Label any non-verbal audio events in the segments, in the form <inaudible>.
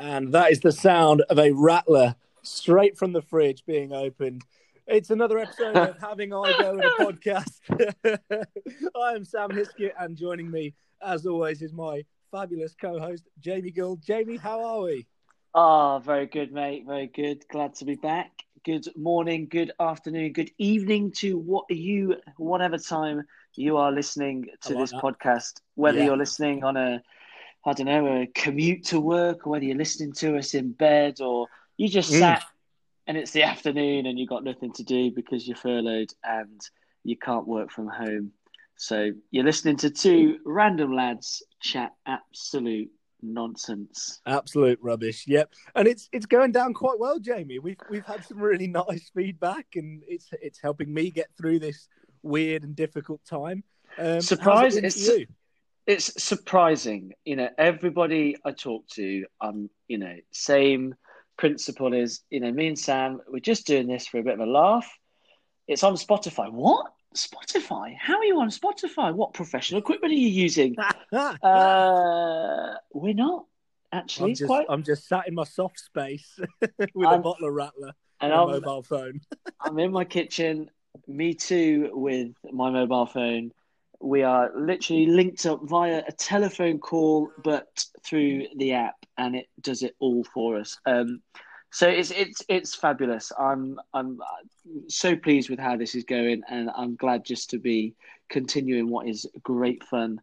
And that is the sound of a rattler straight from the fridge being opened. It's another episode of <laughs> Having I Go in a Podcast. <laughs> I am Sam Hiskett, and joining me, as always, is my fabulous co host, Jamie Gould. Jamie, how are we? Ah, very good, mate. Very good. Glad to be back. Good morning, good afternoon, good evening to what you, whatever time you are listening to like this that. podcast. Whether Yeah. you're listening on a, I don't know, a commute to work, or whether you're listening to us in bed, or you just Mm. sat and it's the afternoon and you've got nothing to do because you're furloughed and you can't work from home. So you're listening to two random lads chat absolute nonsense. Absolute rubbish. Yep. And it's it's going down quite well, Jamie. We've we've had some really <laughs> nice feedback and it's it's helping me get through this weird and difficult time. Um, it Surprise- it's- you? It's surprising you know everybody i talk to um you know same principle is you know me and sam we're just doing this for a bit of a laugh. It's on spotify. What? Spotify? How are you on spotify? What professional equipment are you using? <laughs> Uh we're not actually I'm just, quite. I'm just sat in my soft space <laughs> with a I'm- bottle of Rattler and and a I'm, mobile phone. <laughs> I'm in my kitchen me too with my mobile phone we are literally linked up via a telephone call but through the app and it does it all for us. Um, so it's it's it's fabulous. I'm i'm so pleased with how this is going and i'm glad just to be continuing what is great fun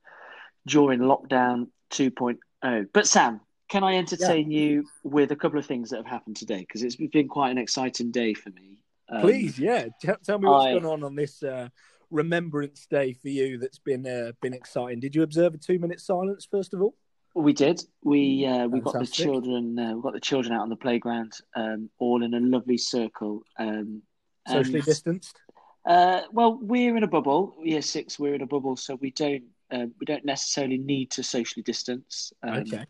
during lockdown 2.0 but sam can i entertain you with a couple of things that have happened today? Because it's been quite an exciting day for me. Um, Please, yeah. T- tell me what's I- going on on this uh, Remembrance Day for you that's been uh, been exciting. Did you observe a two minute silence first of all? We did. We uh, we got the children. Uh, we got the children out on the playground, um, all in a lovely circle. Um, Socially and, distanced. Uh, well, we're in a bubble. Year six, we're in a bubble, so we don't uh, we don't necessarily need to socially distance. Um, okay.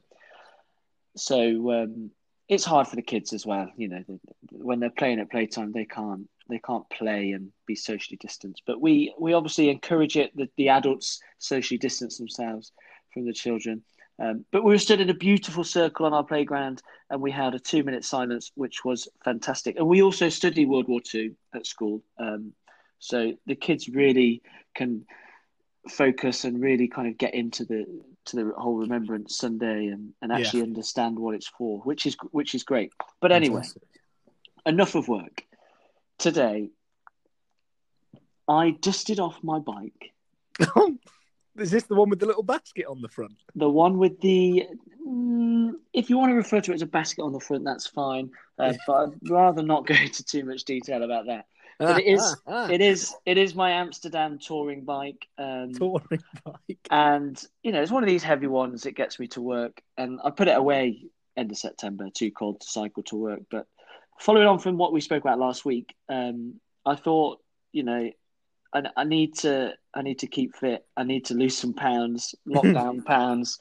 So um, it's hard for the kids as well. You know, the- when they're playing at playtime, they can't they can't play and be socially distanced. But we we obviously encourage it that the adults socially distance themselves from the children. Um, but we were stood in a beautiful circle on our playground, and we had a two minute silence, which was fantastic. And we also study World War Two at school, um, so the kids really can focus and really kind of get into the to the whole Remembrance Sunday and, and Yeah. actually understand what it's for, which is which is great. But anyway, Fantastic. enough of work. Today, I dusted off my bike, <laughs> Is this the one with the little basket on the front? the one with the. Mm, if you want to refer to it as a basket on the front, that's fine. Uh, but I'd rather not go <laughs> into too much detail about that. But it is- It is it is my Amsterdam touring bike. Um, touring bike. and you know it's one of these heavy ones that gets me to work and i put it away end of september too cold to cycle to work but following on from what we spoke about last week um, i thought you know I, I need to i need to keep fit i need to lose some pounds lockdown <laughs> pounds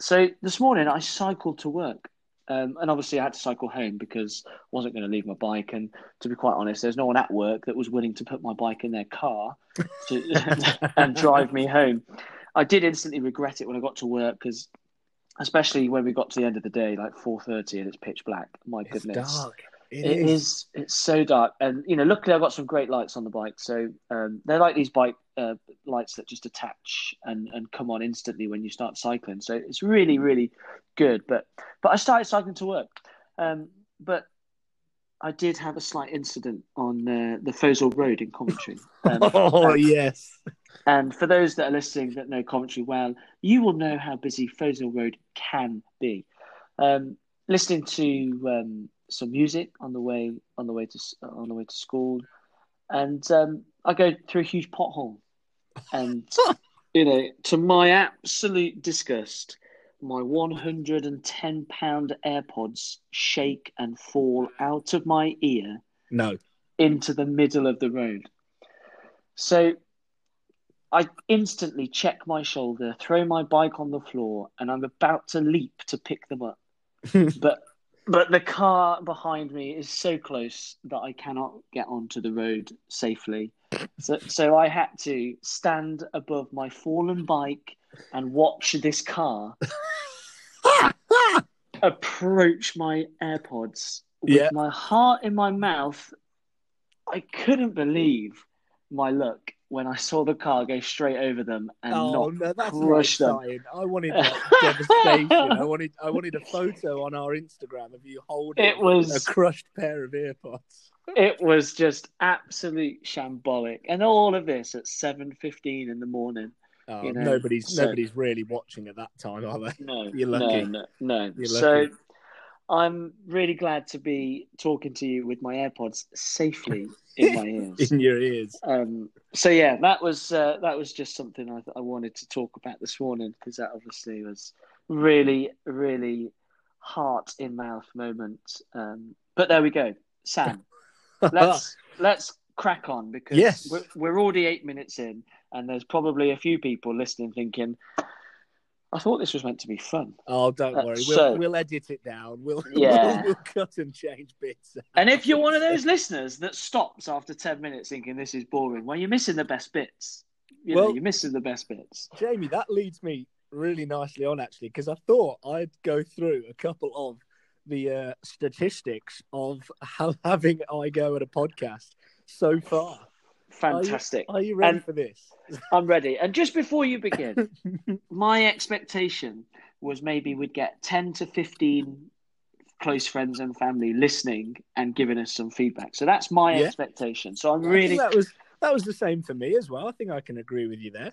so this morning i cycled to work um, and obviously i had to cycle home because i wasn't going to leave my bike and to be quite honest there's no one at work that was willing to put my bike in their car to, <laughs> and drive me home. I did instantly regret it when I got to work because, especially when we got to the end of the day, like four thirty, and it's pitch black. My It's goodness, dark. it is. It's so dark, and you know, luckily I've got some great lights on the bike. So um, they're like these bike uh, lights that just attach and and come on instantly when you start cycling. So it's really really good. But but I started cycling to work, um, but. I did have a slight incident on uh, the Foleshill Road in Coventry. <laughs> Um, Oh um, yes. and for those that are listening that know Coventry well, you will know how busy Foleshill Road can be. Um, listening to um, some music on the way on the way to on the way to school, and um, I go through a huge pothole, Um, and <laughs> you know, to my absolute disgust, my 110 pound AirPods shake and fall out of my ear No. into the middle of the road. So I instantly check my shoulder, throw my bike on the floor, and I'm about to leap to pick them up. <laughs> but but the car behind me is so close that I cannot get onto the road safely. So so I had to stand above my fallen bike and watch this car <laughs> approach my AirPods with Yeah. my heart in my mouth. I couldn't believe my luck when I saw the car go straight over them and oh not no, crush them. I wanted like, <laughs> devastation. I wanted, I wanted a photo on our Instagram of you holding It was a crushed pair of earpods. it was just absolute shambolic, and all of this at seven fifteen in the morning. Oh, You know, nobody's so- nobody's really watching at that time, are they? No, <laughs> You're lucky. no, no, no. You're So lucky. I'm really glad to be talking to you with my AirPods safely in my <laughs> ears. In your ears. Um, so yeah, that was uh, that was just something I, I wanted to talk about this morning because that obviously was really, really heart in mouth moment. Um, but there we go, Sam. <laughs> let's let's crack on because Yes. we're, we're already eight minutes in, and there's probably a few people listening thinking, "I thought this was meant to be fun." Oh, don't Uh, worry. We'll so- we'll edit it down. We'll <laughs> Yeah. we'll, we'll cut and change bits. And if you're one of those <laughs> listeners that stops after ten minutes thinking this is boring, well, you're missing the best bits. You know, Well- you're missing the best bits. Jamie, that leads me really nicely on actually, because I thought I'd go through a couple of the uh, statistics of <laughs> how having I go at a podcast so far. Fantastic. Are you ready And- for this? <laughs> I'm ready. And just before you begin, my expectation was maybe we'd get 10 to 15 close friends and family listening and giving us some feedback. So that's my Yeah. expectation. So I'm really that was that was the same for me as well. I think I can agree with you there.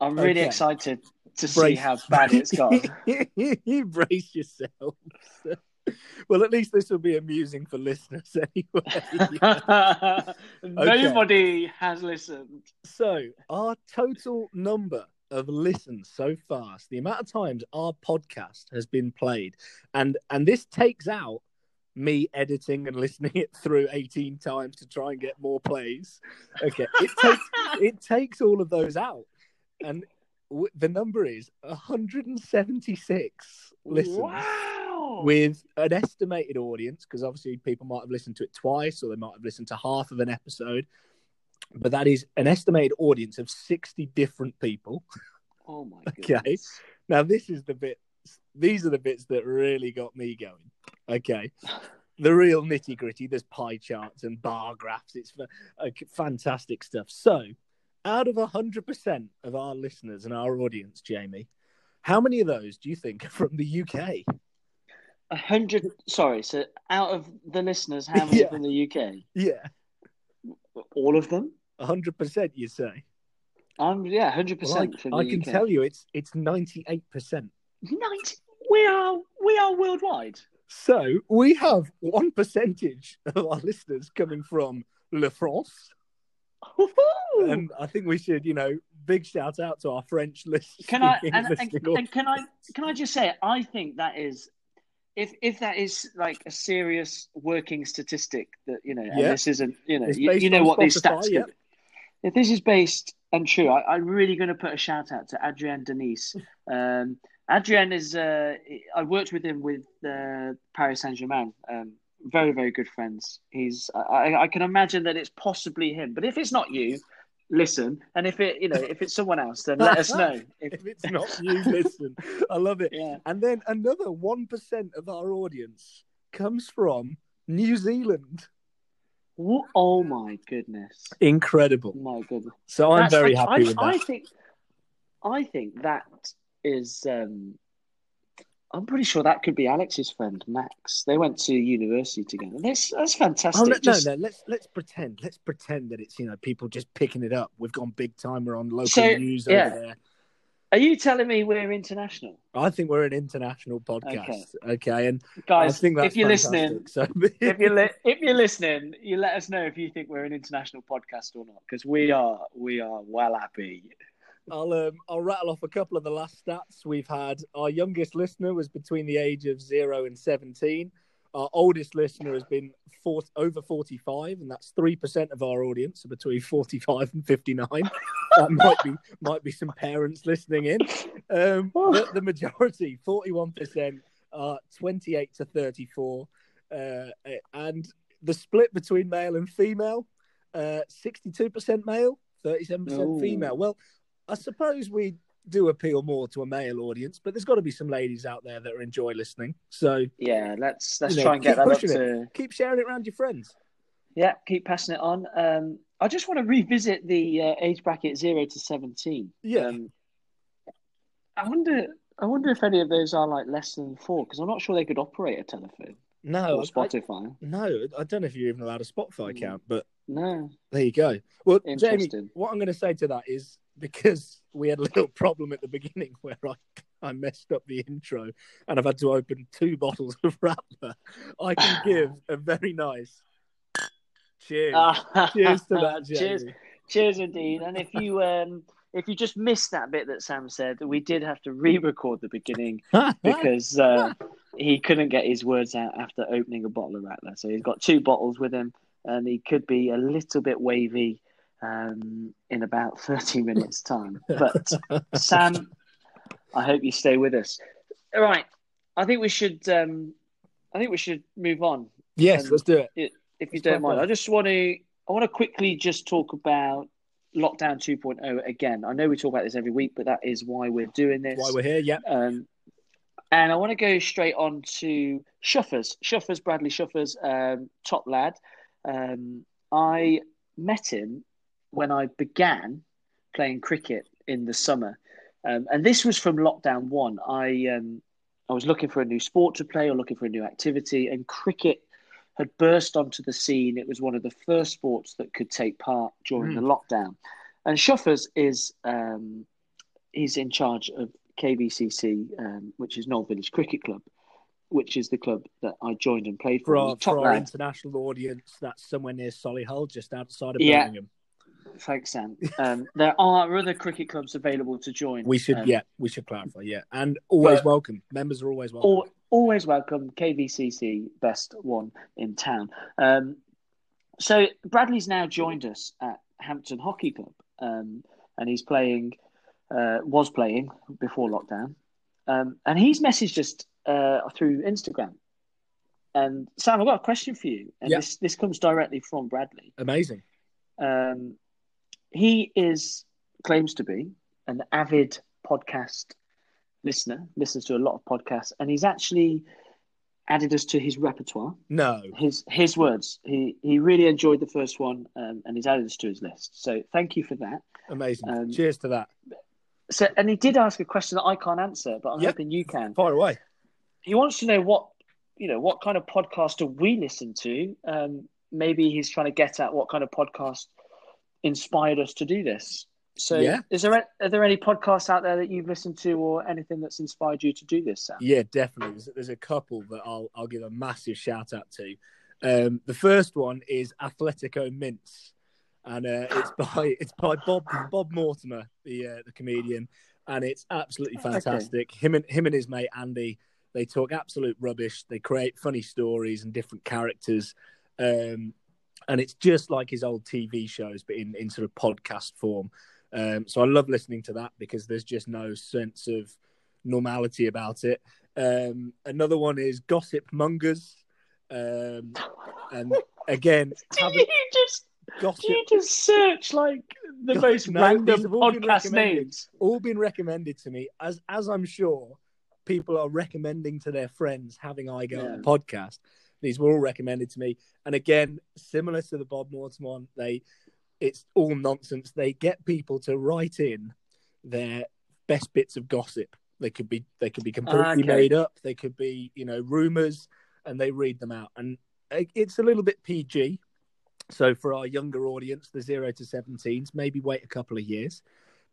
I'm really Okay. excited to see how bad it's gone. <laughs> you brace yourself. <laughs> <laughs> well, at least this will be amusing for listeners <laughs> anyway. <laughs> Nobody has listened. So, our total number of listens so far, so the amount of times our podcast has been played, and and this takes out me editing and listening it through 18 times to try and get more plays. Okay, it takes it takes all of those out, and w- the number is 176 listens Wow. Oh. with an estimated audience because obviously people might have listened to it twice or they might have listened to half of an episode but that is an estimated audience of 60 different people. Oh my <laughs> Okay. goodness. now this is the bit these are the bits that really got me going. Okay. <laughs> The real nitty gritty there's pie charts and bar graphs. It's fantastic stuff. So out of 100% of our listeners and our audience jamie how many of those do you think are from the uk A hundred. Sorry. So out of the listeners, how many Yeah. from the UK? yeah All of them. hundred percent, you say? I'm yeah, hundred Well, I, percent from the I can UK. tell you, it's it's ninety eight percent. Ninety. We are we are worldwide. So we have one percentage of our listeners coming from Le France, Woohoo! and I think we should, you know, big shout out to our French listeners. can I and, and, and can I can I just say I think that is if if that is like a serious working statistic that you know and this isn't you know you, you know what these stats yeah. if this is based and true I, I'm really going to put a shout out to Adrienne Denise. <laughs> Um, Adrienne is uh, I worked with him with uh, Paris Saint Germain um, very very good friends. He's I, I can imagine that it's possibly him but if it's not you listen and if it you know if it's someone else then let us <laughs> know if, if it's not you, listen. I love it. yeah And then another one percent of our audience comes from New Zealand. Wha- Oh my goodness! Incredible. My goodness! So I'm That's- very I, happy I, with that. I think, I think that is. Um, I'm pretty sure that could be Alex's friend Max. They went to university together. That's that's fantastic. Oh no, Just- no, no! Let's let's pretend. Let's pretend that it's you know people just picking it up. We've gone big time. We're on local So, news yeah. over there. Are you telling me we're international, I think we're an international podcast. Okay, and guys? I think that's if you're listening. So if you're li- if you're listening, you let us know if you think we're an international podcast or not, because we are. We are well happy. I'll um, I'll rattle off a couple of the last stats we've had. Our youngest listener was between the age of zero and seventeen. Our oldest listener has been four, over forty-five, and that's three percent of our audience, are between forty-five and fifty-nine. <laughs> that might be might be some parents listening in. Um, the, the majority, forty-one percent, are twenty-eight to thirty-four, uh, and the split between male and female, uh, sixty-two percent male, thirty-seven Ooh. percent female. Well, I suppose we do appeal more to a male audience, but there's got to be some ladies out there that are enjoy listening. So Yeah, let's let's You know, try and get that up to keep sharing it around your friends. yeah, keep passing it on. Um, I just want to revisit the uh, age bracket zero to seventeen. Yeah. Um, I wonder. I wonder if any of those are like less than four because I'm not sure they could operate a telephone No, or I, Spotify. no, I don't know if you're even allowed a Spotify account, but No, there you go. Well, Jamie, Interesting. what I'm going to say to that is because we had a little problem at the beginning <laughs> where I, I messed up the intro and I've had to open two bottles of Rattler, I can give a very nice cheers. cheers to that, <laughs> Jamie. Cheers, cheers indeed. And if you um, if you just missed that bit that Sam said, we did have to re-record the beginning <laughs> because uh, he couldn't get his words out after opening a bottle of Rattler. So he's got two bottles with him, and he could be a little bit wavy um, in about <laughs> thirty minutes' time. But <laughs> Sam, I hope you stay with us. All right, I think we should. Um, I think we should move on yes, Um, let's do it. if you Let's don't mind. on. I just want to I want to quickly just talk about lockdown 2.0 again. I know we talk about this every week, but that is why we're doing this. Why we're here, yeah. Um, and I want to go straight on to Shuffers. Shuffers, Bradley Shuffers, um, top lad. Um, I met him when I began playing cricket in the summer. Um, and this was from lockdown one. I um, I was looking for a new sport to play or looking for a new activity, and cricket had burst onto the scene. It was one of the first sports that could take part during Mm. the lockdown. And Shuffers is um, he's in charge of KVCC, um, which is Knowle Village Cricket Club, which is the club that I joined and played for. For our, for our international audience, that's somewhere near Solihull, just outside of Yeah. Birmingham. Thanks, Sam. Um, there are other cricket clubs available to join. We should, Um, yeah, we should clarify, yeah. And always But- welcome. Members are always welcome. Al always welcome. KVCC, best one in town. Um, so Bradley's now joined us at Hampton Hockey Club, um, and he's playing, uh, was playing before lockdown, um, and he's messaged us uh, through Instagram. And Sam, I've got a question for you, and Yeah. this this comes directly from Bradley. Amazing. Um, he is claims to be an avid podcast listener, listens to a lot of podcasts, and he's actually added us to his repertoire. No. His his words. He he really enjoyed the first one, um, and he's added us to his list. So thank you for that. Amazing. Um, Cheers to that. So, and he did ask a question that I can't answer, but I'm Yeah. hoping you can. Fire away. He wants to know what you know, what kind of podcast do we listen to? Um, maybe he's trying to get at what kind of podcast inspired us to do this. So, Yeah. is there are there any podcasts out there that you've listened to, or anything that's inspired you to do this? Sam? Yeah, definitely. There's, there's a couple that I'll I'll give a massive shout out to. Um, the first one is Athletico Mince, and uh, it's <laughs> by it's by Bob Bob Mortimer, the uh, the comedian, and it's absolutely Okay. fantastic. Him and him and his mate Andy, they talk absolute rubbish. They create funny stories and different characters, um, and it's just like his old TV shows, but in in sort of podcast form. Um, so I love listening to that because there's just no sense of normality about it. Um, another one is Gossip Mongers. Um, and again, <laughs> Do you just gossip do you just search like the most <laughs> no, random these have all been podcast names? all been recommended to me as as I'm sure people are recommending to their friends having I go on Yeah. podcast. These were all recommended to me, and again, similar to the Bob Mortimer one, they it's all nonsense. They get people to write in their best bits of gossip. They could be they could be completely Okay. made up. They could be you know rumors, and they read them out. And it's a little bit PG. So for our younger audience, the zero to seventeens, maybe wait a couple of years.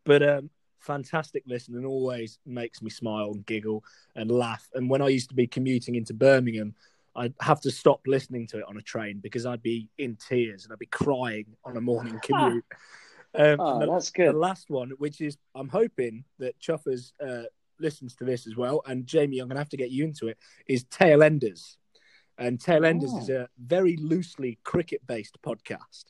But um, fantastic listen and always makes me smile and giggle and laugh. And when I used to be commuting into Birmingham, I'd have to stop listening to it on a train because I'd be in tears and I'd be crying on a morning commute. Um, Oh, the, that's the last one, which is I'm hoping that Chuffers uh, listens to this as well. And Jamie, I'm going to have to get you into it. Is Tailenders, and Tailenders Oh. is a very loosely cricket-based podcast,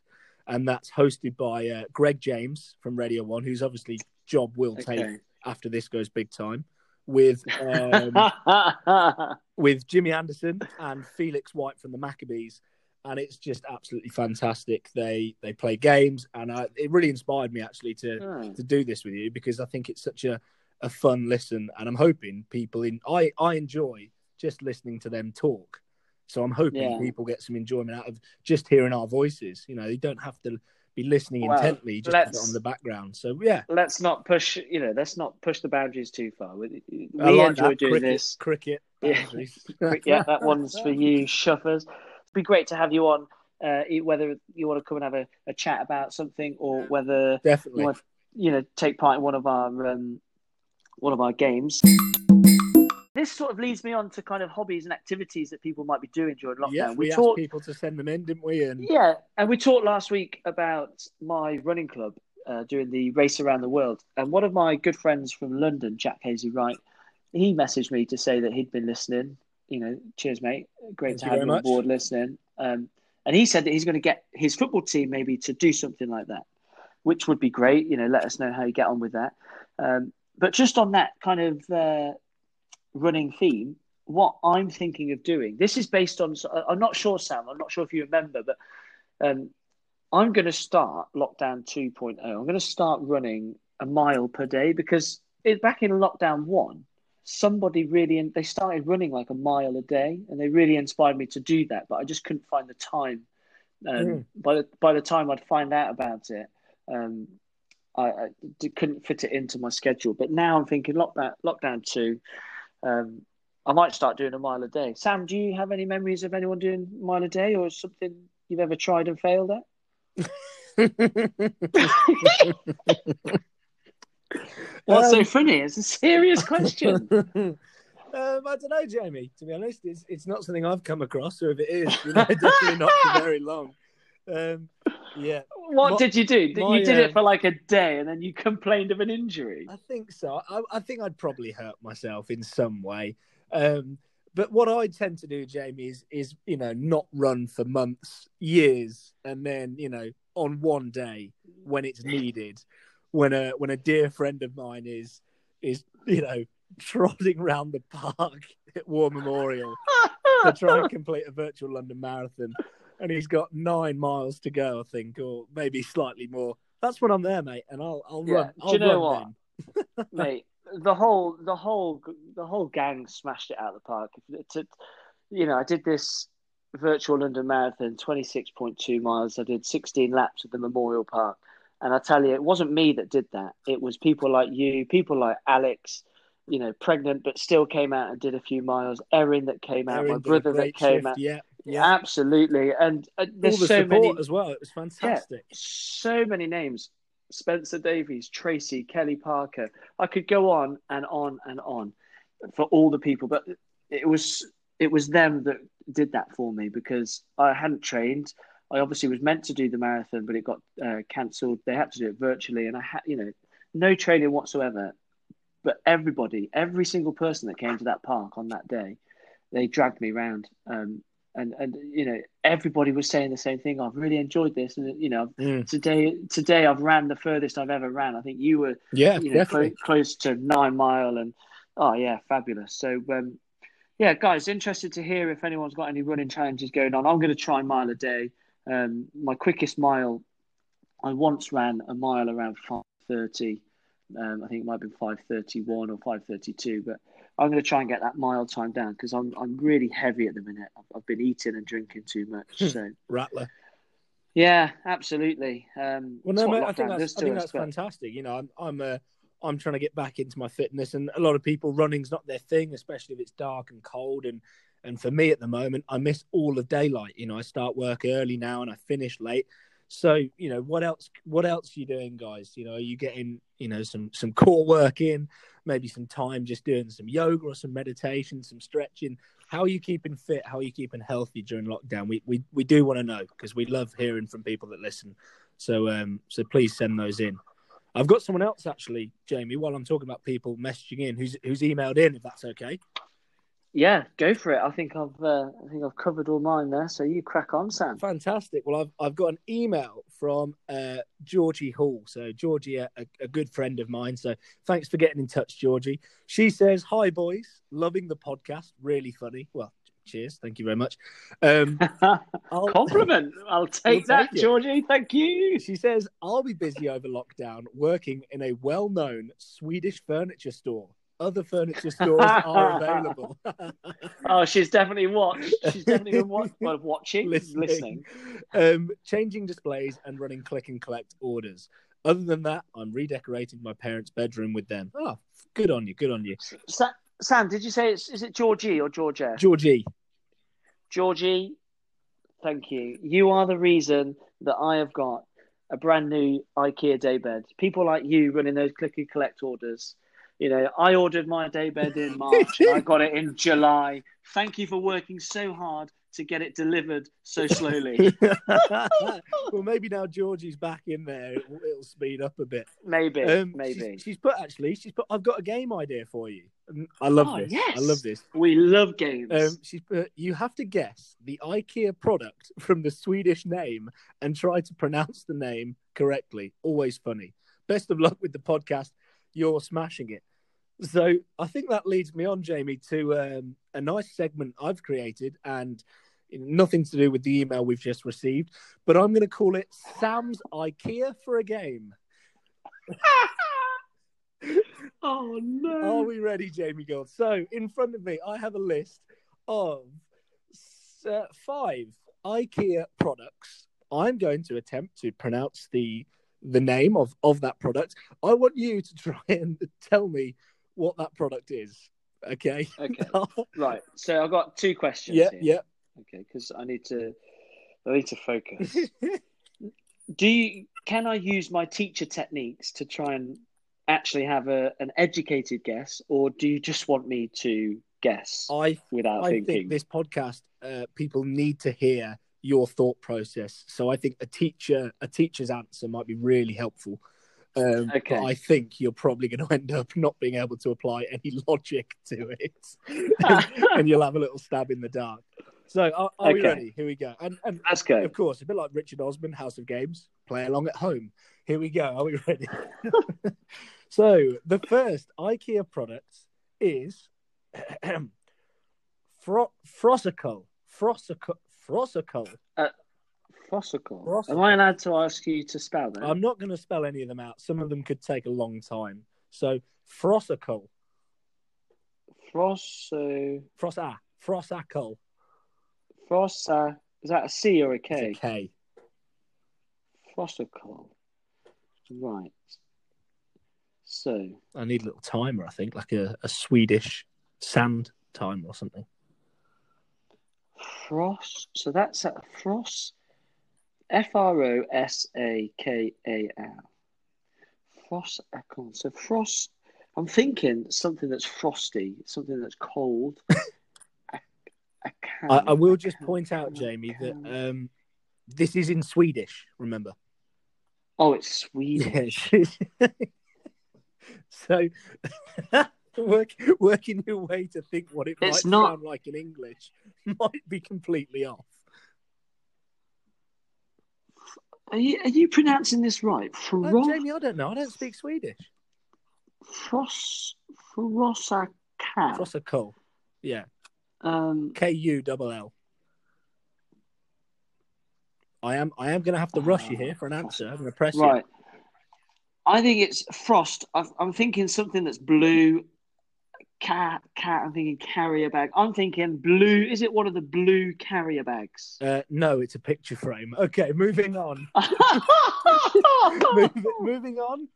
and that's hosted by uh, Greg James from Radio One, who's obviously job will take after this goes big time. With um, <laughs> with Jimmy Anderson and Felix White from the Maccabees. and it's just absolutely fantastic. They they play games, and I, it really inspired me actually to Hmm. to do this with you because I think it's such a a fun listen, and I'm hoping people in I I enjoy just listening to them talk. So I'm hoping Yeah. people get some enjoyment out of just hearing our voices. You know, you don't have to be listening Well, intently, just on the background. So yeah, Let's not push. You know, let's not push the boundaries too far. We, we like enjoy that. doing cricket, this. Cricket, Yeah. yeah, that <laughs> <laughs> one's for you, shuffers. It'd be great to have you on. Uh, whether you want to come and have a, a chat about something, or whether you Definitely. want, you know, take part in one of our um, one of our games. This sort of leads me on to kind of hobbies and activities that people might be doing during lockdown. Yeah, we, we asked talked, people to send them in, didn't we? And yeah, and we talked last week about my running club uh, doing the race around the world. And one of my good friends from London, Jack Hazy Wright, he messaged me to say that he'd been listening. You know, cheers, mate. Great Thank to you have you on much. board listening. Um, and he said that he's going to get his football team maybe to do something like that, which would be great. You know, let us know how you get on with that. Um, but just on that kind of uh, running theme, what I'm thinking of doing, this is based on, I'm not sure, Sam, I'm not sure if you remember, but um, I'm going to start lockdown 2.0. I'm going to start running a mile per day because it, back in lockdown one, somebody really, they started running like a mile a day and they really inspired me to do that, but I just couldn't find the time. Um, Mm. by, the, by the time I'd find out about it, um, I, I couldn't fit it into my schedule. But now I'm thinking lockdown, lockdown two, um, I might start doing a mile a day. Sam, do you have any memories of anyone doing a mile a day or something you've ever tried and failed at? <laughs> <laughs> <laughs> What's so Um, funny? It's a serious question. <laughs> um, I don't know, Jamie. To be honest, it's it's not something I've come across, or if it is, you know, <laughs> definitely not for very long. Um, yeah, what My- did you do? My, you did uh, it for like a day and then you complained of an injury. I think so. I, I think I'd probably hurt myself in some way. Um, but what I tend to do, Jamie, is is you know not run for months, years, and then you know on one day when it's needed, when a when a dear friend of mine is is you know trotting round the park at War Memorial to try and <laughs> complete a virtual London marathon, and he's got nine miles to go, I think, or maybe slightly more. That's when I'm there, mate, and I'll I'll Yeah. run. I'll you know run what? <laughs> mate. The whole, the whole, the whole gang smashed it out of the park. To, you know, I did this virtual London Marathon, twenty six point two miles. I did sixteen laps at the Memorial Park, and I tell you, it wasn't me that did that. It was people like you, people like Alex. You know, pregnant but still came out and did a few miles. Erin that came out, Erin my brother that came shift, out. Yeah, yeah. Absolutely, and uh, All there's the so support many as well. It was fantastic. so many names Spencer Davies, Tracy, Kelly Parker. I could go on and on and on for all the people, but it was it was them that did that for me because I hadn't trained. I obviously was meant to do the marathon, but it got uh, cancelled. They had to do it virtually, and I had you know no training whatsoever. But everybody, every single person that came to that park on that day, they dragged me around. Um, and and you know everybody was saying the same thing. I've really enjoyed this, and you know Mm. today today I've ran the furthest I've ever ran. I think you were Yeah, you know definitely. close to nine mile, and oh yeah, fabulous. So um, yeah, guys, interested to hear if anyone's got any running challenges going on. I'm going to try mile a day. Um, my quickest mile, I once ran a mile around five thirty. Um, I think it might have been five thirty one or five thirty two, but I'm going to try and get that mile time down because I'm I'm really heavy at the minute. I've, I've been eating and drinking too much. Hmm. So Rattler. yeah, absolutely. Um, Well, no, mate, I think that's I think us, that's but- fantastic. You know, I'm I'm uh, I'm trying to get back into my fitness, and a lot of people running's not their thing, especially if it's dark and cold. And and for me at the moment, I miss all of daylight. You know, I start work early now and I finish late. So you know, what else? What else are you doing, guys? You know, are you getting you know some some <laughs> core work in? Maybe some time just doing some yoga or some meditation, some stretching. How are you keeping fit? How are you keeping healthy during lockdown? We we we do want to know because we love hearing from people that listen. So um so please send those in. I've got someone else actually, Jamie. While I'm talking about people messaging in, who's who's emailed in, if that's okay. Yeah, go for it. I think I've uh, I think I've covered all mine there. So you crack on, Sam. Fantastic. Well, I've I've got an email from uh, Georgie Hall. So Georgie, a, a good friend of mine. So thanks for getting in touch, Georgie. She says, "Hi boys, loving the podcast. Really funny. Well, Cheers. Thank you very much. Um, <laughs> I'll- Compliment. I'll <laughs> take We'll that, take. Georgie. Thank you. She says, I'll be busy over lockdown working in a well known Swedish furniture store. Other furniture stores are available. <laughs> Oh, she's definitely watched. She's definitely been watch- well, watching, Listening. listening. um, changing displays and running click and collect orders. Other than that, I'm redecorating my parents' bedroom with them. Oh, good on you. Good on you. Sa- Sam, did you say it's is it Georgie or Georgia? Georgie. Georgie, thank you. You are the reason that I have got a brand new IKEA daybed. People like you running those click and collect orders. You know, I ordered my daybed in March. I got it in July. Thank you for working so hard to get it delivered so slowly. <laughs> well, maybe now Georgie's back in there, it'll, it'll speed up a bit. maybe, Um, maybe. She's, she's put actually. She's put. I've got a game idea for you. I love Oh, this. yes. I love this. We love games. Um, she's put. You have to guess the IKEA product <laughs> from the Swedish name and try to pronounce the name correctly. Always funny. Best of luck with the podcast. You're smashing it. So I think that leads me on, Jamie, to um, a nice segment I've created and nothing to do with the email we've just received, but I'm going to call it Sam's IKEA for a game. <laughs> oh no! Are we ready, Jamie Gold? So, in front of me, I have a list of uh, five IKEA products. I'm going to attempt to pronounce the the name of, of that product. I want you to <laughs> try and tell me what that product is. Okay. Okay, <laughs> right. So I've got two questions. yeah, here. yeah. Okay, because I need to, I need to focus. <laughs> Do you? Can I use my teacher techniques to try and actually have a an educated guess, or do you just want me to guess I without I thinking? think this podcast, uh, people need to hear your thought process. So I think a teacher, a teacher's answer might be really helpful. Um, Okay. I think you're probably going to end up not being able to apply any <laughs> logic to it, and, <laughs> and you'll have a little stab in the dark. So are, are we ready? Here we go. And, and Let's go. of course, a bit like Richard Osman, House of Games, play along at home. Here we go. Are we ready? <laughs> so the first IKEA product is <clears throat> Fro- Frosicle. Frosicle. Fossicle. Uh, Fossicle. Am I allowed to ask you to spell that? I'm not going to spell any of them out. Some of them could take a long time. So Frosicle. Frosso. Fros ah, Frosicle. Ah, Frossa. Ah, is that a C or a It's K? a K. Right. So I need a little timer, I think, like a, a Swedish sand timer or something. Frost. So that's a Frost. F R O S A K A L. Frost Econ. So Frost. I'm thinking something that's frosty, something that's cold. <laughs> a, a can, I, I will just can, point out, Jamie, that um, this is in Swedish. Remember? Oh, it's Swedish. Yes. <laughs> so, <laughs> <laughs> work, working your way to think what it It's might not- sound like in English <laughs> might be completely off. Are you are you pronouncing this right? Uh. Jamie, I don't know. I don't speak Swedish. Frost. Frossakan. Frosicle. Yeah. Um. K U double L. I am. I am going to have to rush you here for an answer. I'm going to press you. Right. I think it's frost. I've, I'm thinking something that's blue. Cat, cat. I'm thinking carrier bag. I'm thinking blue. Is it one of the blue carrier bags? Uh, no, it's a picture frame. Okay, moving on. <laughs> <laughs> moving, moving on.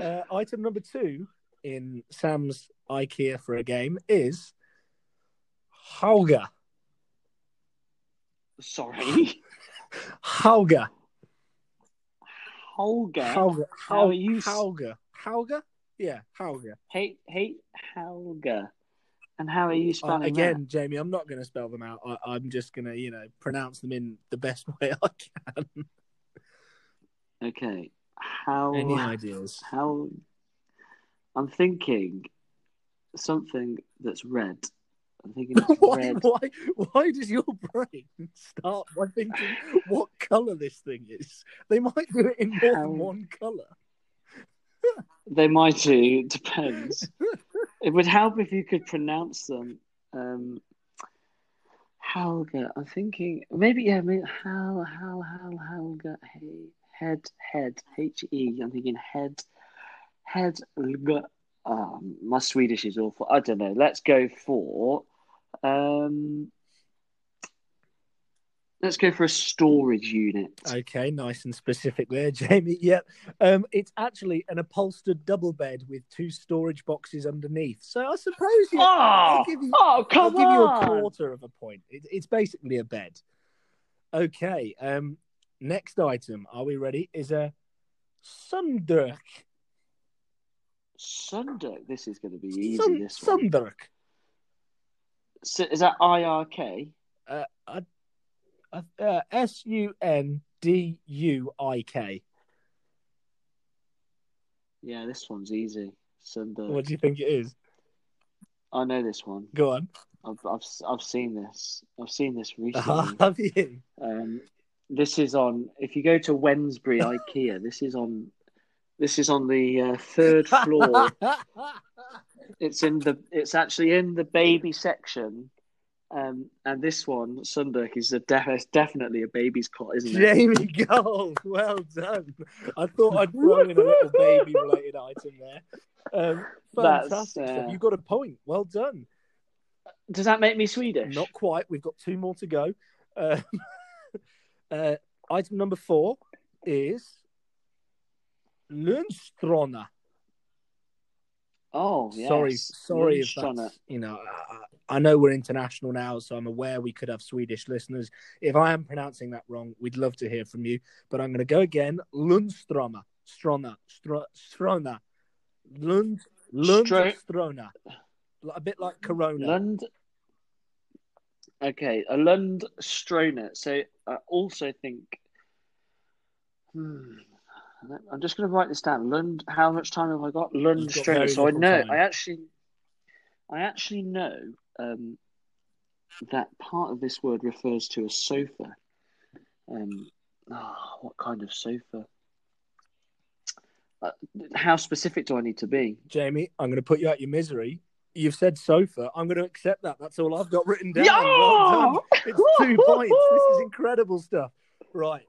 Uh, item number two in Sam's IKEA for a game is Hauga. Sorry, Hauga. Hauga. Are you Hauga. Hauga? Yeah, Hauga. Hate, hate Helga. And how are you Uh, spelling again, Jamie, I'm not going to spell them out. I, I'm just going to, you know, pronounce them in the best <laughs> way I can. Okay. How? Any ideas? How? I'm thinking something that's red. I'm thinking <laughs> why, red. why, why does your brain start by thinking what colour this thing is? They might do it in more than one colour. They might do. Depends. it would help if you could pronounce them. Um, Helga. I'm thinking maybe yeah, maybe Hal Hal Hal Helga. Hey, head head H E. I'm thinking head head. Oh, my Swedish is awful. I don't know. Let's go for um. Let's go for a storage unit. Okay, nice and specific there, <laughs> Jamie. Yep. Um, it's actually an upholstered double bed with two storage boxes underneath. So I suppose you, Oh, I'll give you, oh, I'll come give you a quarter of a point. It, it's basically a bed. Okay. Um, next item, are we ready? Is a sundurk. Sunder. This is going to be easy. Sun, this one. sundurk. So, is that I R K? Uh, uh, S U N D U I K. Yeah, this one's easy. Sunder. What do you think it is? I know this one. Go on. I've, I've I've seen this. I've seen this recently. <laughs> Have you? Um, this is on. If you go to Wednesbury IKEA, this is on. This is on the uh, third floor. <laughs> it's in the. It's actually in the baby section. Um, and this one, Sunduk, is a def- definitely a baby's cot, isn't it? Jamie Gold, well done. I thought I'd throw in a little baby related item there. Um, fantastic uh, You got a point. Well done. Does that make me Swedish? Not quite. We've got two more to go. Um, <laughs> uh, item number four is Lundstrona. Oh, yes. Sorry, sorry if that's you know. I, I know we're international now, so I'm aware we could have Swedish listeners. If I am pronouncing that wrong, we'd love to hear from you. But I'm going to go again. Lundströma, Strona, Stro, Strona, Lund, Lundstrona, a bit like Corona. Lund. Okay, a Lund Stroner. So I also think. Hmm, I'm just going to write this down. Lund. How much time have I got? Lund You've got Stroner. So I know. time. I actually. I actually know um, that part of this word refers to a sofa. Um, ah, what kind of sofa? Uh, how specific do I need to be? Jamie, I'm going to put you out your misery. You've said sofa. I'm going to accept that. That's all I've got written down. Yeah! Well done. It's two <laughs> points. This is incredible stuff. Right.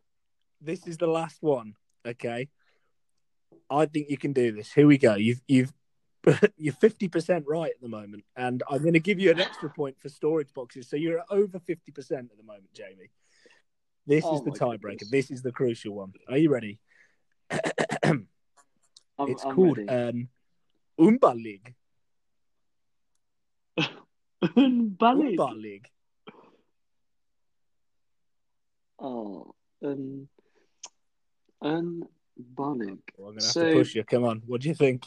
This is the last one. Okay. I think you can do this. Here we go. You've you've <laughs> you're fifty percent right at the moment, and I'm going to give you an extra point for storage boxes. So you're over fifty percent at the moment, Jamie. This Oh is the tiebreaker. This is the crucial one. Are you ready? I'm, it's I'm called ready. um, Umba League. Umba League. Oh, um, Well, I'm to have So- to push you. Come on. What do you think?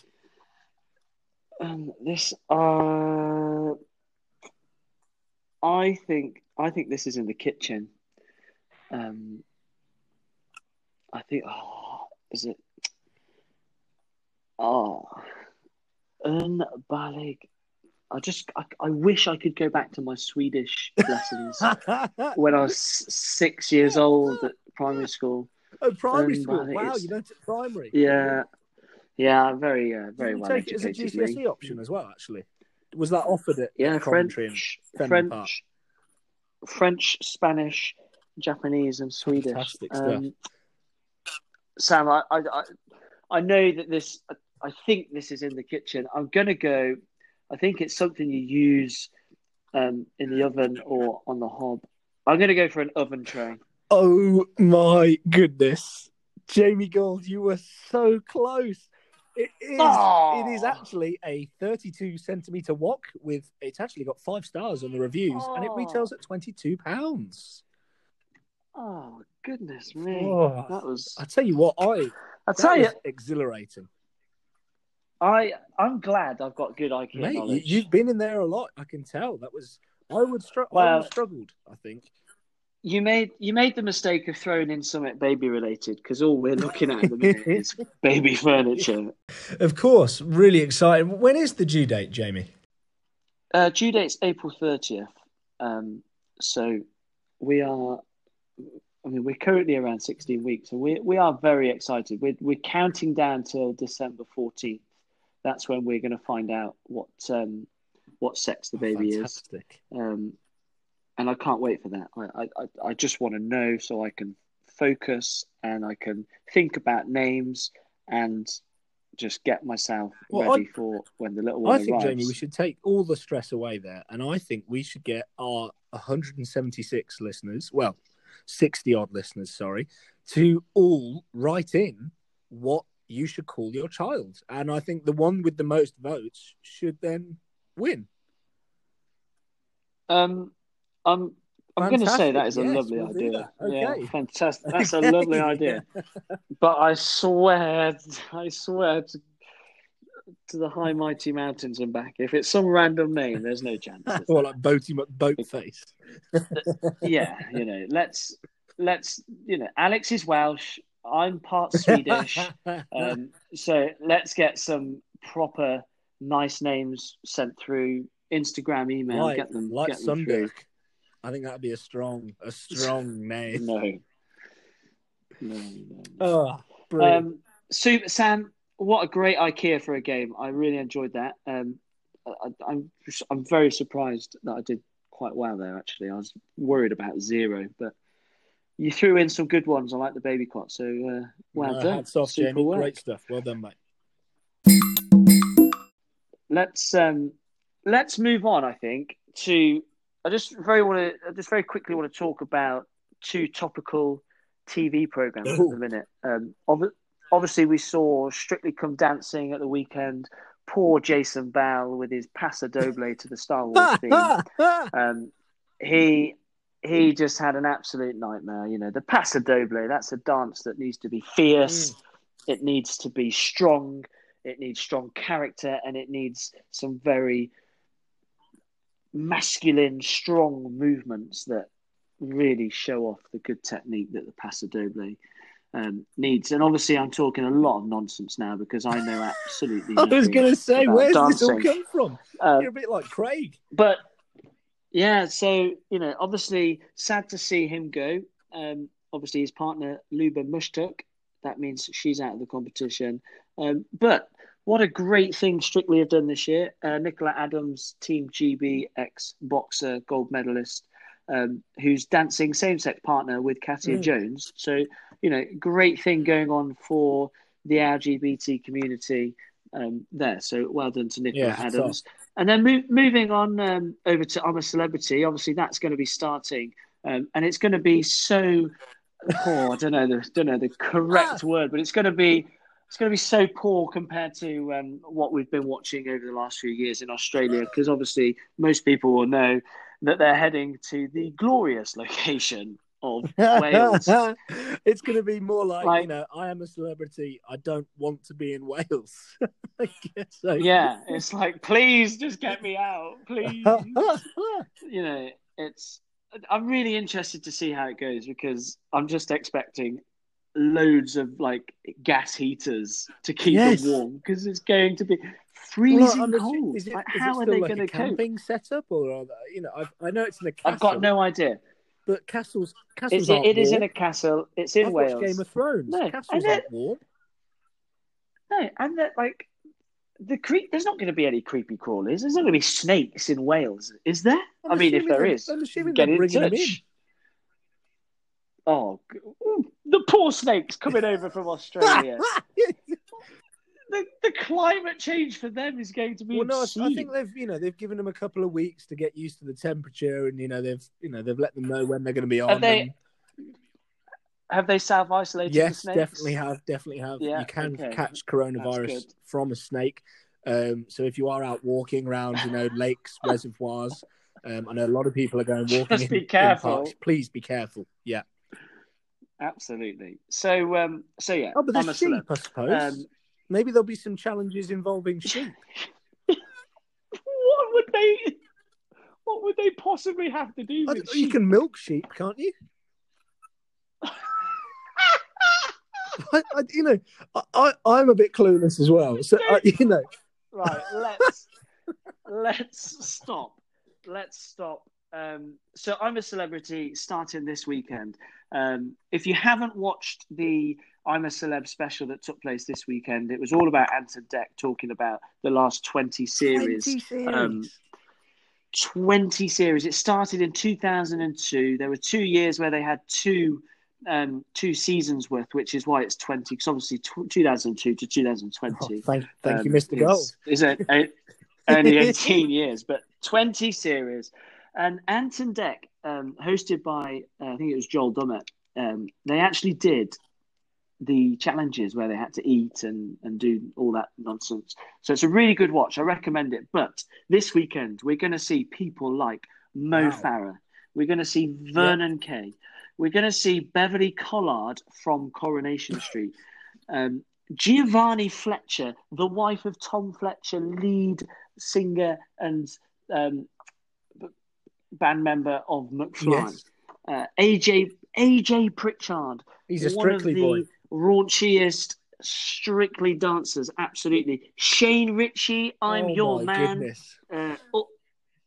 Um, this, uh, I think, I think this is in the kitchen. Um, I think, oh, is it? Oh, Ballig. I just, I, I wish I could go back to my Swedish lessons <laughs> when I was six years old at primary school. Oh, primary Um, school. Wow, you went to primary. Yeah, yeah, very, uh, very you well take it as a educated. GCSE me. Option as well, actually? Was that offered at Yeah, and French, Park? French, French, Spanish, Japanese, and Swedish. Fantastic stuff. Um, Sam, I, I, I, I know that this. I think this is in the kitchen. I'm gonna go. I think it's something you use um, in the oven or on the hob. I'm gonna go for an oven tray. Oh my goodness. Jamie Gold, you were so close. It is Oh. it is actually a 32 centimeter wok with it's actually got five stars on the reviews and it retails at 22 pounds. Oh goodness me, Oh. that was. I tell you what, I I tell you, exhilarating. I I'm glad I've got good IQ Mate, knowledge. you've been in there a lot. I can tell. That was I would str- I would have struggled, I think. You made you made the mistake of throwing in something baby related because all we're looking at at the minute <laughs> is baby furniture. Of course, really exciting. When is the due date, Jamie? Uh, due date's April thirtieth, um, so we are. I mean, we're currently around sixteen weeks, and we we are very excited. We're we're counting down till December fourteenth. That's when we're going to find out what um, what sex the baby is. Um, and I can't wait for that. I I, I just want to know so I can focus and I can think about names and just get myself Well, ready for when the little one I think. Jamie, we should take all the stress away there, and I think we should get our 176 listeners, well, 60 odd listeners, sorry, to all write in what you should call your child, and I think the one with the most votes should then win. Um, I'm I'm going to say that is a Yes, lovely we'll idea. that. Yeah, fantastic. <laughs> That's Okay. a lovely idea. But I swear, I swear to, to the high mighty mountains and back, if it's some random name, there's no chance. <laughs> or like boaty boat face. <laughs> yeah, you know, let's let's you know, Alex is Welsh. I'm part Swedish. Um, so let's get some proper nice names sent through Instagram, email, like get them, like get them through. Sunday. I think that'd be a strong, a <laughs> strong name. No, no, no. no. Oh, brilliant. Um, Super Sam, what a great IKEA for a game. I really enjoyed that. Um, I, I'm I'm very surprised that I did quite well there. Actually, I was worried about zero, but you threw in some good ones. I like the baby cot, so uh, well No, done. Hats off, Super Jamie. work. Great stuff. Well done, mate. Let's um, let's move on. I think to I just very want to I just very quickly want to talk about two topical TV programs at the minute. Um, ob- obviously, we saw Strictly Come Dancing at the weekend. Poor Jason Bell with his Paso Doble to the Star Wars <laughs> theme. Um, he he just had an absolute nightmare. You know, the Paso Doble. That's a dance that needs to be fierce. It needs to be strong. It needs strong character, and it needs some very masculine, strong movements that really show off the good technique that the Paso Doble um, needs. And obviously, I'm talking a lot of nonsense now because I know absolutely. <laughs> I was going to say, where's this all come from? Um, You're a bit like Craig. but yeah, so you know, obviously, sad to see him go. Um, obviously, his partner Luba Mushtuk. That means she's out of the competition. Um, but what a great thing Strictly have done this year. Uh, Nicola Adams, Team GB, ex boxer, gold medalist, um, who's dancing same-sex partner with Katya Mm. Jones. So you know, great thing going on for the LGBT community um, there. So well done to Nicola Yeah, Adams. And then move, moving on um, over to I'm a Celebrity, obviously that's going to be starting, um, and it's going to be so. Oh, I don't know the don't know the correct <laughs> word, but it's going to be it's going to be so poor compared to um, what we've been watching over the last few years in Australia. Because obviously most people will know that they're heading to the glorious location of <laughs> Wales. it's going to be more like, Like- you know, I am a celebrity. I don't want to be in Wales. <laughs> So. Yeah, it's like please just get me out, please. <laughs> you know, it's. I'm really interested to see how it goes because I'm just expecting loads of like gas heaters to keep Yes. them warm because it's going to be freezing I'm cold. Is it, like, is how are they like going a to cope? camping setup, or are they, you know, I've, I know it's in a castle. I've got no idea. But castles, castles It's, aren't it is in a castle. It's in I've Wales. Game of Thrones. No, castles aren't warm. No, and that like the creep. There's not going to be any creepy crawlers. There's not going to be snakes in Wales, is there? I'm I mean, if there is, I'm assuming get in touch. Oh, g- ooh, the poor snakes coming over from Australia. <laughs> the, the climate change for them is going to be well, no, I- I think they've you know they've given them a couple of weeks to get used to the temperature, and you know they've you know they've let them know when they're going to be on. Have they and- have they self isolated? yes, the snakes? definitely have, definitely have. Yeah, you can okay. catch coronavirus from a snake. Um, so if you are out walking around, you know lakes, <laughs> reservoirs, um, I know a lot of people are going walking. Just in, be in careful. parks. Please be careful. Yeah. Absolutely. So, um, so yeah. Oh, but I'm there's sheep. I suppose. Um, Maybe there'll be some challenges involving <laughs> sheep. what would they? What would they possibly have to do I- with you can milk sheep, can't you? <laughs> I, I, you know, I, I, I'm a bit clueless as well. So, I, <laughs> you know, right let's let's stop let's stop um so i'm a celebrity starting this weekend um if you haven't watched the i'm a celeb special that took place this weekend it was all about Ant and Dec talking about the last 20 series 20 series. Um, 20 series. It started in 2002. There were two years where they had two um, two seasons worth, which is why it's 20. Because obviously, t- 2002 to 2020. Oh, thank, thank um, you, Mr. Gold. Is, a, only 18 years, but 20 series. And Ant and Dec, um, hosted by uh, I think it was Joel Dommett, um, they actually did the challenges where they had to eat and, and do all that nonsense. So it's a really good watch. I recommend it. But this weekend, we're going to see people like Mo Wow. Farah. We're going to see Vernon Kay. We're going to see Beverley Callard from Coronation <sighs> Street. Um, Giovanna Fletcher, the wife of Tom Fletcher, lead singer and um, band member of McFly. Yes. Uh, AJ AJ Pritchard, He's a one of the boy. raunchiest strictly dancers. Absolutely, Shane Richie, I'm oh, your man. Uh,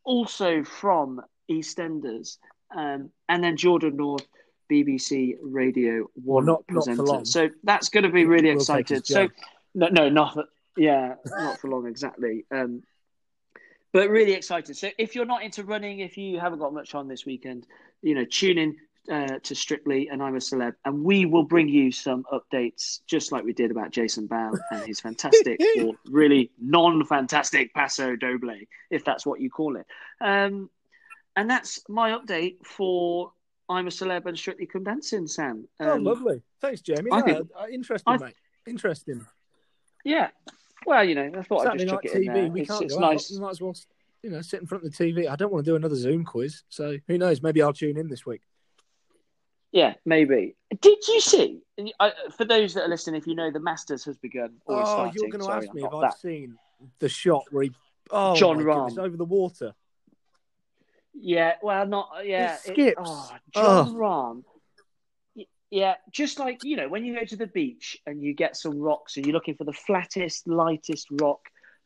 also from EastEnders, um, and then Jordan North, BBC Radio One not- not for presenter. long. So that's going to be really We'll excited. So no, no, not yeah, not for long exactly. Um, but really excited. So if you're not into running, if you haven't got much on this weekend, you know, tune in uh, to Strictly and I'm a Celeb, and we will bring you some updates, just like we did about Jason Bell and his fantastic <laughs> or really non-fantastic Paso Doble, if that's what you call it. Um, and that's my update for I'm a Celeb and Strictly Come Dancing, Sam. Oh, Um, lovely. Thanks, Jamie. No, think- uh, interesting, I- mate. Interesting. Yeah. Well, you know, I thought I'd Saturday just night chuck it TV. We It's, can't it's go nice. out. We might as well, you know, sit in front of the TV. I don't want to do another Zoom quiz. So who knows? Maybe I'll tune in this week. Yeah, maybe. Did you see? For those that are listening, if you know, the Masters has begun. Oh, starting. you're going to Sorry, ask me if that. I've seen the shot where he, oh, Jon Rahm. over the water. Yeah, well, not yeah. It skips. oh, Jon Ugh. Rahm. Yeah, just like you know, when you go to the beach and you get some rocks and you're looking for the flattest, lightest rock,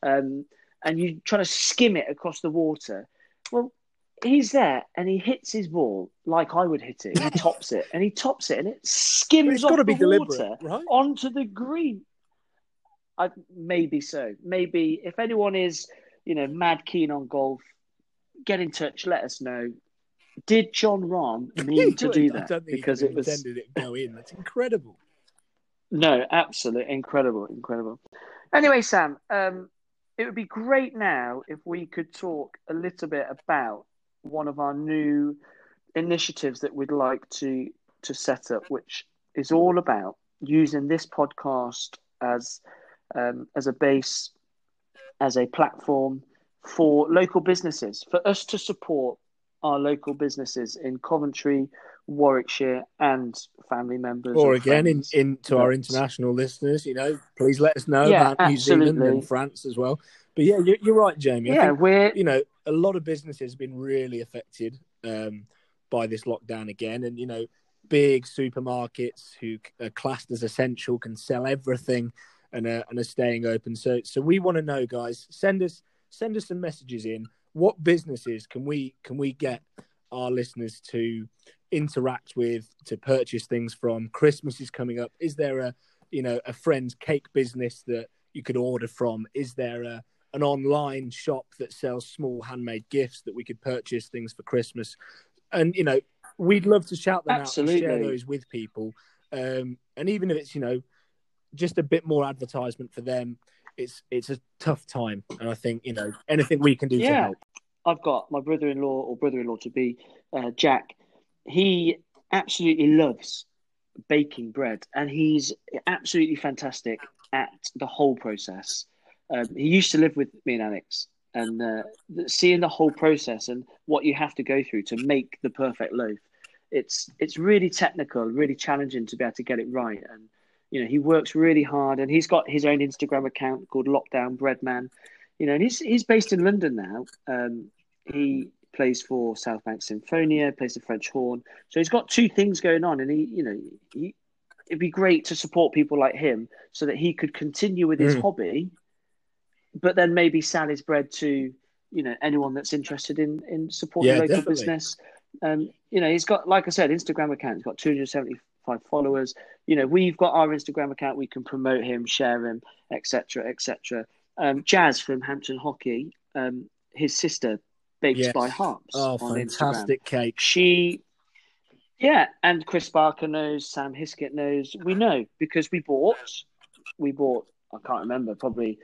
um, and you try to skim it across the water. Well, he's there and he hits his ball like I would hit it. He tops it and he tops it and it skims it's off the water right? onto the green. I maybe so. Maybe if anyone is, you know, mad keen on golf, get in touch. Let us know. Did Jon Rahm <laughs> mean to do that? Because it was intended it go in. That's incredible. no, absolutely incredible, incredible. Anyway, Sam, um, it would be great now if we could talk a little bit about one of our new initiatives that we'd like to to set up, which is all about using this podcast as um, as a base, as a platform for local businesses, for us to support our local businesses in Coventry, Warwickshire, and family members. Or again, in, friends. in to our international listeners, you know, please let us know Yeah, about New Zealand and France as well. But yeah, you're, you're right, Jamie. Yeah, think, we're you know, a lot of businesses have been really affected um, by this lockdown again. And, you know, big supermarkets who are classed as essential can sell everything and are, and are staying open. So, so we want to know, guys, send us send us some messages in. What businesses can we can we get our listeners to interact with to purchase things from? Christmas is coming up. Is there a you know a friend's cake business that you could order from? Is there a an online shop that sells small handmade gifts that we could purchase things for Christmas? And you know, we'd love to shout them out and share those with people. Um, and even if it's you know just a bit more advertisement for them, it's it's a tough time. And I think you know anything we can do to Yeah. help. I've got my brother-in-law or brother-in-law to be, uh, Jack. He absolutely loves baking bread, and he's absolutely fantastic at the whole process. Um, he used to live with me and Alex, and uh, seeing the whole process and what you have to go through to make the perfect loaf, it's it's really technical, really challenging to be able to get it right. And you know, he works really hard, and he's got his own Instagram account called Lockdown Breadman. You know, and he's he's based in London now. Um, he plays for South Bank Sinfonia, plays the French horn. So he's got two things going on, and he, you know, he, it'd be great to support people like him so that he could continue with his Mm. hobby, but then maybe sell his bread to, you know, anyone that's interested in in supporting Yeah, local definitely. business. Um, you know, he's got, like I said, Instagram account. He's got 275 followers. You know, we've got our Instagram account. We can promote him, share him, etc., etc. Um, Jazz from Hampton Hockey, um, his sister Bakes Yes. by Harps Oh, on Instagram. fantastic cake. She, yeah, and Chris Barker knows, Sam Hiskett knows. We know because we bought, we bought. I can't remember, probably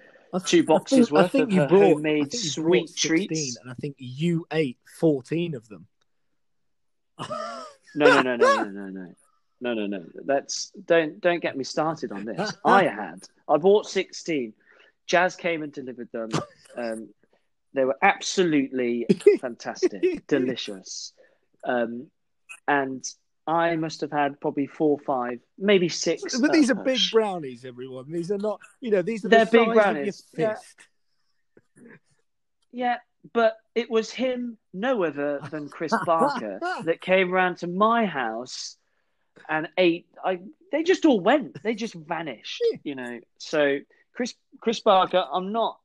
two boxes I think, I think of you brought, homemade I think you sweet 16, treats. and I think you ate 14 of them. No, no, no, no, no, no, no. No, no, no. That's don't don't get me started on this. <laughs> I had I bought sixteen. Jazz came and delivered them. <laughs> Um, they were absolutely fantastic, <laughs> delicious, um, and I must have had probably four, five, maybe six. But these are big brownies, everyone. These are not, you know, these are They're the big brownies, yeah. Yeah, but it was him, no other than Chris Barker, that came round to my house and ate. I they just all went. They just vanished. You know. So Chris Chris Barker, I'm not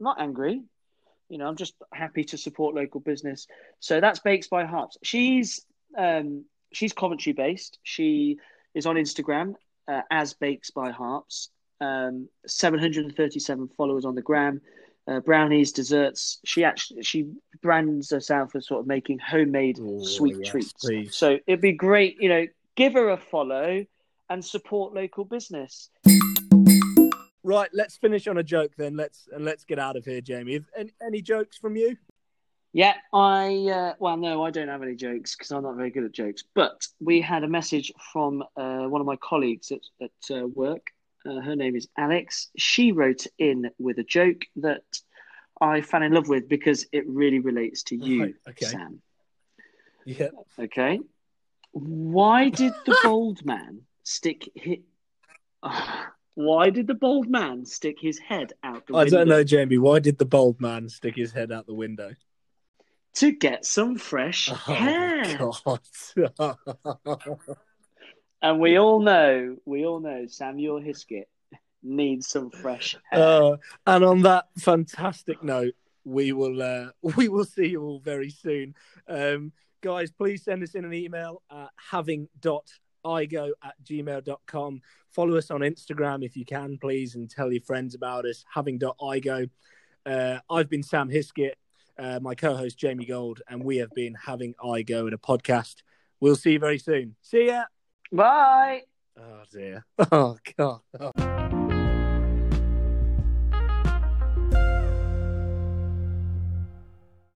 not angry. You know, I'm just happy to support local business. So that's Bakes by Harps. She's um, she's Coventry based. She is on Instagram uh, as Bakes by Harps. Um, 737 followers on the gram. Uh, brownies, desserts. She actually she brands herself as sort of making homemade Oh, sweet yes, treats. please. So it'd be great, you know, give her a follow and support local business. Right, let's finish on a joke then. Let's and let's get out of here, Jamie. Any, any jokes from you? Yeah, I uh, well, no, I don't have any jokes because I'm not very good at jokes. But we had a message from uh, one of my colleagues at at uh, work. Uh, her name is Alex. She wrote in with a joke that I fell in love with because it really relates to you, Right, okay. Sam. Yeah. Okay. Why did the <laughs> bald man stick his... <sighs> Why did the bald man stick his head out the window? I window? don't know, Jamie. Why did the bald man stick his head out the window? To get some fresh Oh, hair. God. And we all know, we all know Samuel Hiskett needs some fresh hair. Uh, and on that fantastic note, we will uh, <laughs> we will see you all very soon. Um, guys, please send us in an email at having.igo at gmail.com. Follow us on Instagram if you can, please, and tell your friends about us. Having.igo. Uh, I've been Sam Hiskett, uh, my co host Jamie Gold, and we have been Having I Go at a podcast. We'll see you very soon. See ya. Bye. Oh, dear. <laughs> Oh, God. Oh.